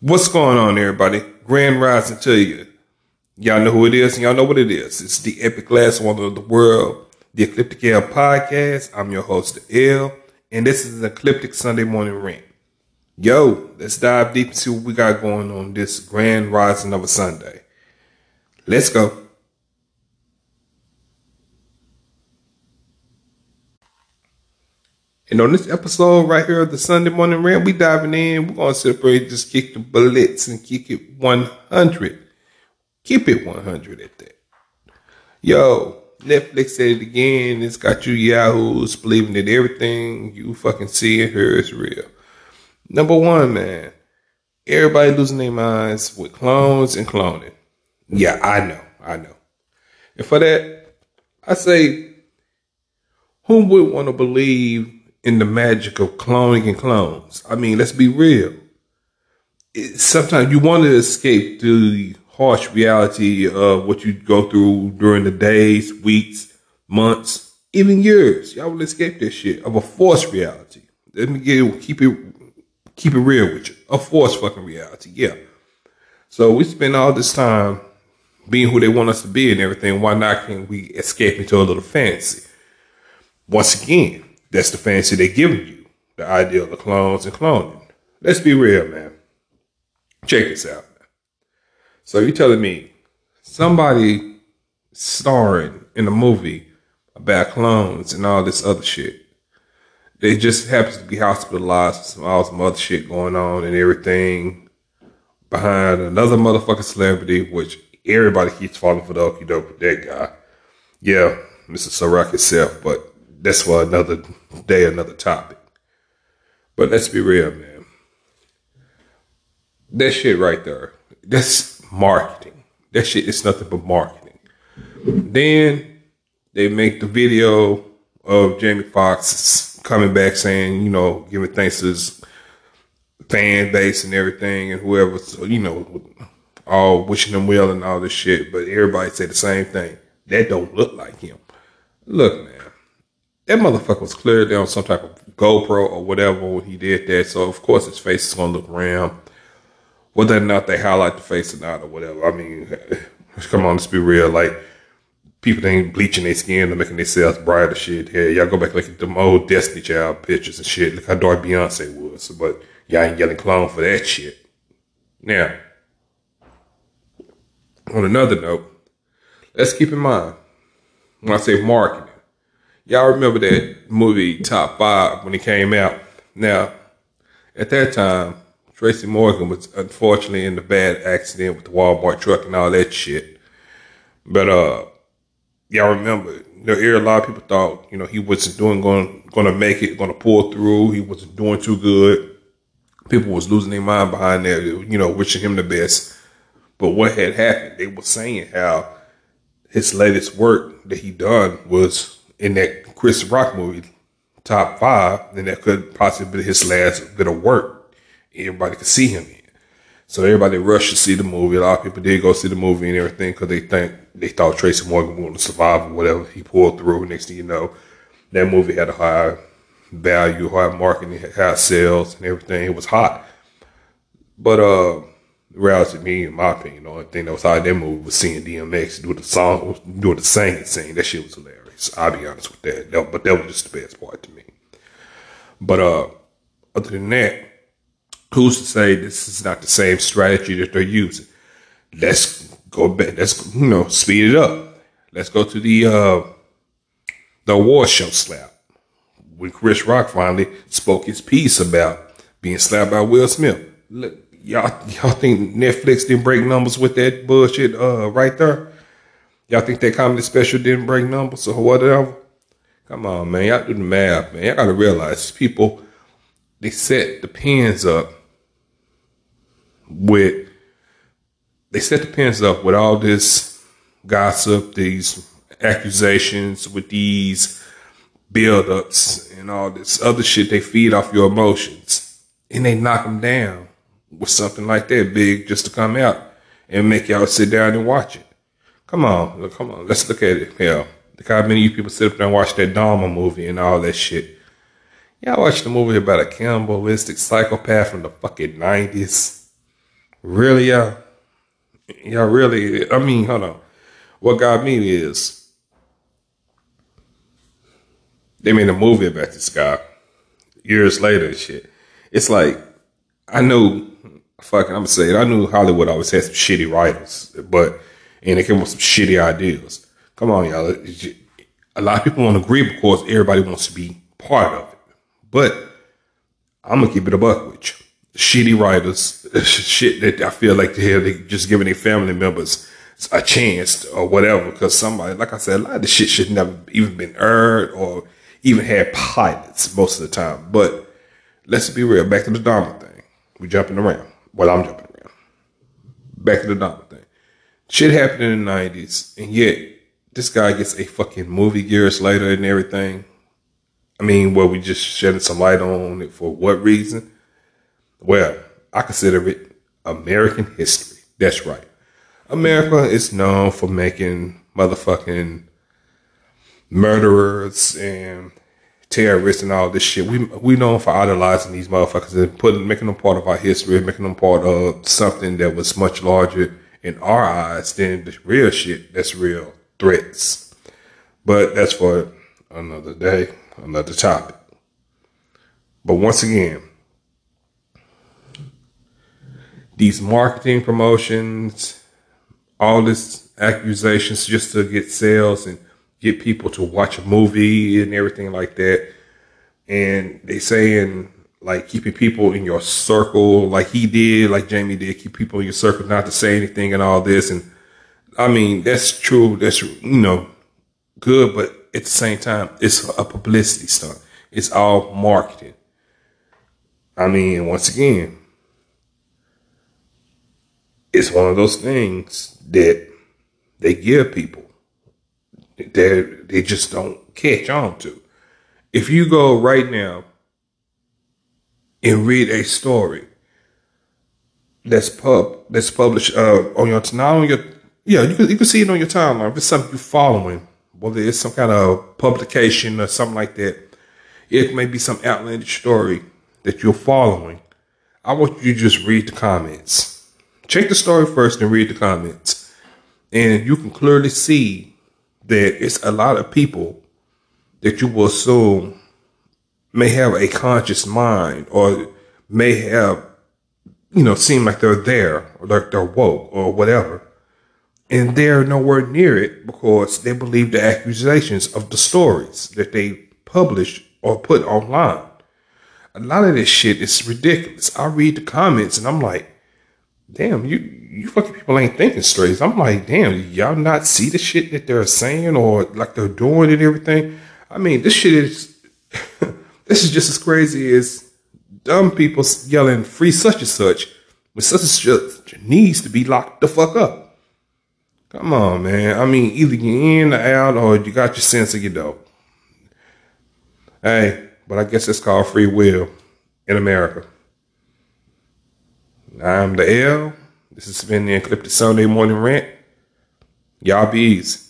What's going on, everybody? Grand Rising to you. Y'all know who it is, and y'all know what it is. It's the epic last one of the world, the Ecliptic L podcast. I'm your host, L, and this is an Ecliptic Sunday morning rant. Yo, let's dive deep see what we got going on this grand rising of a Sunday. Let's go. And on this episode right here of the Sunday Morning Rant, we diving in. We're going to separate, just kick the bullets and kick it 100. Keep it 100 at that. Yo, Netflix said it again. It's got you yahoos believing that everything you fucking see and hear is real. Number one, man. Everybody losing their minds with clones and cloning. Yeah, I know. I know. And for that, I say, who would want to believe in the magic of cloning and clones. I mean, let's be real. It, sometimes you want to escape the harsh reality of what you go through during the days, weeks, months, even years. Y'all will escape this shit of a forced reality. Let me get keep it keep it real with you. A forced fucking reality, yeah. So we spend all this time being who they want us to be and everything. Why not can we escape into a little fancy? Once again, that's the fancy they're giving you. The idea of the clones and cloning. Let's be real, man. Check this out. So you're telling me somebody starring in a movie about clones and all this other shit. They just happens to be hospitalized with some, all some other shit going on and everything behind another motherfucking celebrity, which everybody keeps falling for the okey doke with that guy. Yeah, Mr. Ciroc himself, but that's for another day, another topic. But let's be real, man. That shit right there, that's marketing. That shit is nothing but marketing. Then they make the video of Jamie Foxx coming back saying, you know, giving thanks to his fan base and everything and whoever, you know, all wishing him well and all this shit. But everybody say the same thing. That don't look like him. Look, man that motherfucker was clearly on some type of GoPro or whatever when he did that. So of course his face is gonna look round. Whether or not they highlight the face or not or whatever. I mean, come on, let's be real. Like people ain't bleaching their skin or making themselves brighter shit. Yeah, y'all go back look at them old Destiny Child pictures and shit. Look how dark Beyonce was. But y'all ain't yelling clone for that shit. Now, on another note, let's keep in mind when I say marketing Y'all remember that movie Top Five when it came out? Now, at that time, Tracy Morgan was unfortunately in the bad accident with the Walmart truck and all that shit. But uh, y'all remember, there a lot of people thought, you know, he wasn't doing going to make it, to pull through. He wasn't doing too good. People was losing their mind behind there, you know, wishing him the best. But what had happened? They were saying how his latest work that he done was in that Chris Rock movie, top five, then that could possibly be his last bit of work. Everybody could see him in. So everybody rushed to see the movie. A lot of people did go see the movie and everything because they think they thought Tracy Morgan to survive or whatever. He pulled through. Next thing you know, that movie had a high value, high marketing, high sales, and everything. It was hot. But uh, reality, me, in my opinion, the only thing that was hot in that movie was seeing DMX do the song, doing the singing scene. That shit was hilarious. I'll be honest with that. that. But that was just the best part to me. But uh, other than that, who's to say this is not the same strategy that they're using? Let's go back. Let's you know speed it up. Let's go to the uh, the award show slap when Chris Rock finally spoke his piece about being slapped by Will Smith. Look, y'all, y'all think Netflix didn't break numbers with that bullshit uh, right there? Y'all think that comedy special didn't break numbers or whatever? Come on, man. Y'all do the math, man. Y'all gotta realize people, they set the pins up with, they set the pins up with all this gossip, these accusations, with these build-ups and all this other shit. They feed off your emotions and they knock them down with something like that big just to come out and make y'all sit down and watch it. Come on, look, come on. Let's look at it. Yeah, look how many of you people sit up there and watch that Dahmer movie and all that shit. Y'all watched the movie about a cannibalistic psychopath from the fucking nineties. Really, y'all? Y'all really? I mean, hold on. What got me is they made a movie about this guy years later and shit. It's like, I knew, fucking, I'm gonna say it, I knew Hollywood always had some shitty writers, but, and they came with some shitty ideas. Come on, y'all. A lot of people won't agree because everybody wants to be part of it. But I'm gonna keep it a buck with you. Shitty writers, shit that I feel like they're they just giving their family members a chance or whatever. Because somebody, like I said, a lot of the shit should never even been aired or even had pilots most of the time. But let's be real. Back to the Dahmer thing. We jumping around. Well, I'm jumping around. Back to the Dahmer thing. Shit happened in the 90s, and yet this guy gets a fucking movie years later and everything. I mean, well, we just shedding some light on it for what reason? Well, I consider it American history. That's right. America is known for making motherfucking murderers and terrorists and all this shit. We we known for idolizing these motherfuckers and putting making them part of our history, making them part of something that was much larger in our eyes than the real shit that's real threats. But that's for another day, another topic. But once again, these marketing promotions, all this accusations just to get sales and get people to watch a movie and everything like that. And they saying like keeping people in your circle, like he did, like Jamie did, keep people in your circle not to say anything and all this. And I mean, that's true. That's, you know, good. But at the same time, it's a publicity stunt. It's all marketing. I mean, once again, it's one of those things that they give people they they just don't catch on to. If you go right now and read a story that's pub that's published uh, on your not on your yeah you can you can see it on your timeline. If it's something you're following whether it's some kind of publication or something like that it may be some outlandish story that you're following. I want you to just read the comments. Check the story first and read the comments. And you can clearly see that it's a lot of people that you will assume may have a conscious mind or may have, you know, seem like they're there or like they're woke or whatever. And they're nowhere near it because they believe the accusations of the stories that they publish or put online. A lot of this shit is ridiculous. I read the comments and I'm like, damn, you you fucking people ain't thinking straight. I'm like, damn, y'all not see the shit that they're saying or like they're doing and everything. I mean, this shit is this is just as crazy as dumb people yelling free such and such when such and such needs to be locked the fuck up. Come on, man. I mean, either you're in or out or you got your sense of your dope. Hey, but I guess it's called free will in America. I'm the L. This has been the Ecliptic Sunday Morning Rant. Y'all be easy.